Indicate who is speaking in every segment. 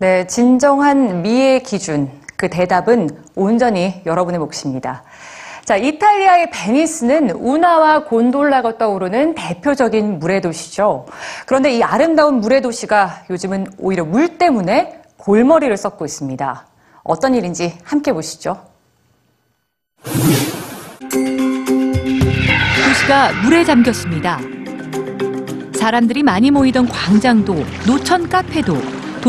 Speaker 1: 네, 진정한 미의 기준. 그 대답은 온전히 여러분의 몫입니다. 자, 이탈리아의 베니스는 운하와 곤돌라가 떠오르는 대표적인 물의 도시죠. 그런데 이 아름다운 물의 도시가 요즘은 오히려 물 때문에 골머리를 썩고 있습니다. 어떤 일인지 함께 보시죠.
Speaker 2: 도시가 물에 잠겼습니다. 사람들이 많이 모이던 광장도 노천 카페도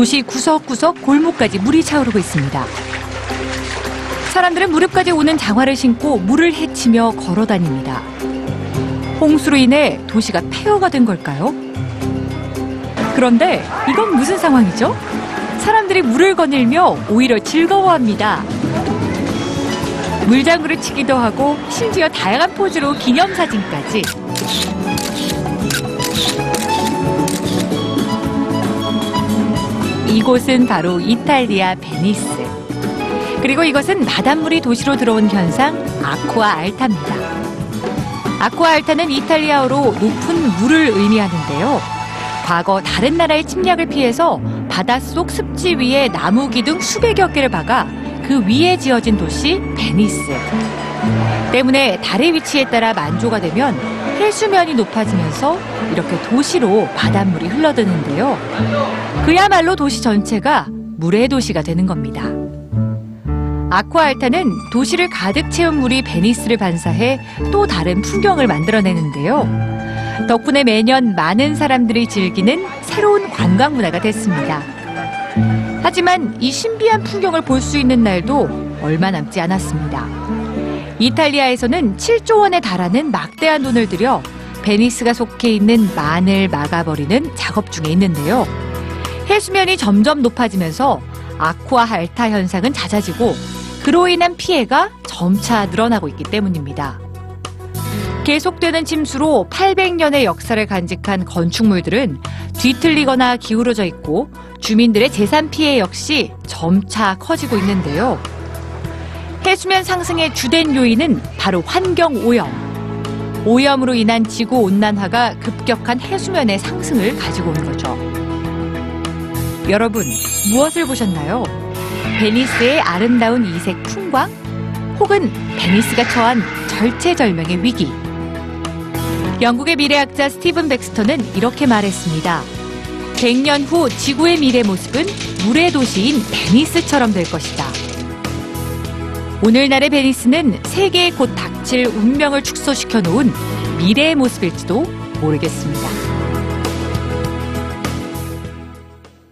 Speaker 2: 도시 구석구석 골목까지 물이 차오르고 있습니다. 사람들은 무릎까지 오는 장화를 신고 물을 헤치며 걸어 다닙니다. 홍수로 인해 도시가 폐허가 된 걸까요? 그런데 이건 무슨 상황이죠? 사람들이 물을 거닐며 오히려 즐거워합니다. 물장구를 치기도 하고 심지어 다양한 포즈로 기념사진까지. 곳은 바로 이탈리아 베니스. 그리고 이것은 바닷물이 도시로 들어온 현상 Acqua Alta입니다. Acqua Alta는 이탈리아어로 높은 물을 의미하는데요. 과거 다른 나라의 침략을 피해서 바닷속 습지 위에 나무 기둥 수백여 개를 박아 그 위에 지어진 도시 베니스. 때문에 달의 위치에 따라 만조가 되면 해수면이 높아지면서 이렇게 도시로 바닷물이 흘러드는데요. 그야말로 도시 전체가 물의 도시가 되는 겁니다. 아쿠아알타는 도시를 가득 채운 물이 베니스를 반사해 또 다른 풍경을 만들어내는데요. 덕분에 매년 많은 사람들이 즐기는 새로운 관광 문화가 됐습니다. 하지만 이 신비한 풍경을 볼 수 있는 날도 얼마 남지 않았습니다. 이탈리아에서는 7조 원에 달하는 막대한 돈을 들여 베니스가 속해 있는 만을 막아버리는 작업 중에 있는데요. 해수면이 점점 높아지면서 아쿠아 할타 현상은 잦아지고 그로 인한 피해가 점차 늘어나고 있기 때문입니다. 계속되는 침수로 800년의 역사를 간직한 건축물들은 뒤틀리거나 기울어져 있고 주민들의 재산 피해 역시 점차 커지고 있는데요. 해수면 상승의 주된 요인은 바로 환경 오염. 오염으로 인한 지구 온난화가 급격한 해수면의 상승을 가지고 온 거죠. 여러분, 무엇을 보셨나요? 베니스의 아름다운 이색 풍광? 혹은 베니스가 처한 절체절명의 위기? 영국의 미래학자 스티븐 백스터는 이렇게 말했습니다. 100년 후 지구의 미래 모습은 물의 도시인 베니스처럼 될 것이다. 오늘날의 베니스는 세계에 곧 닥칠 운명을 축소시켜 놓은 미래의 모습일지도 모르겠습니다.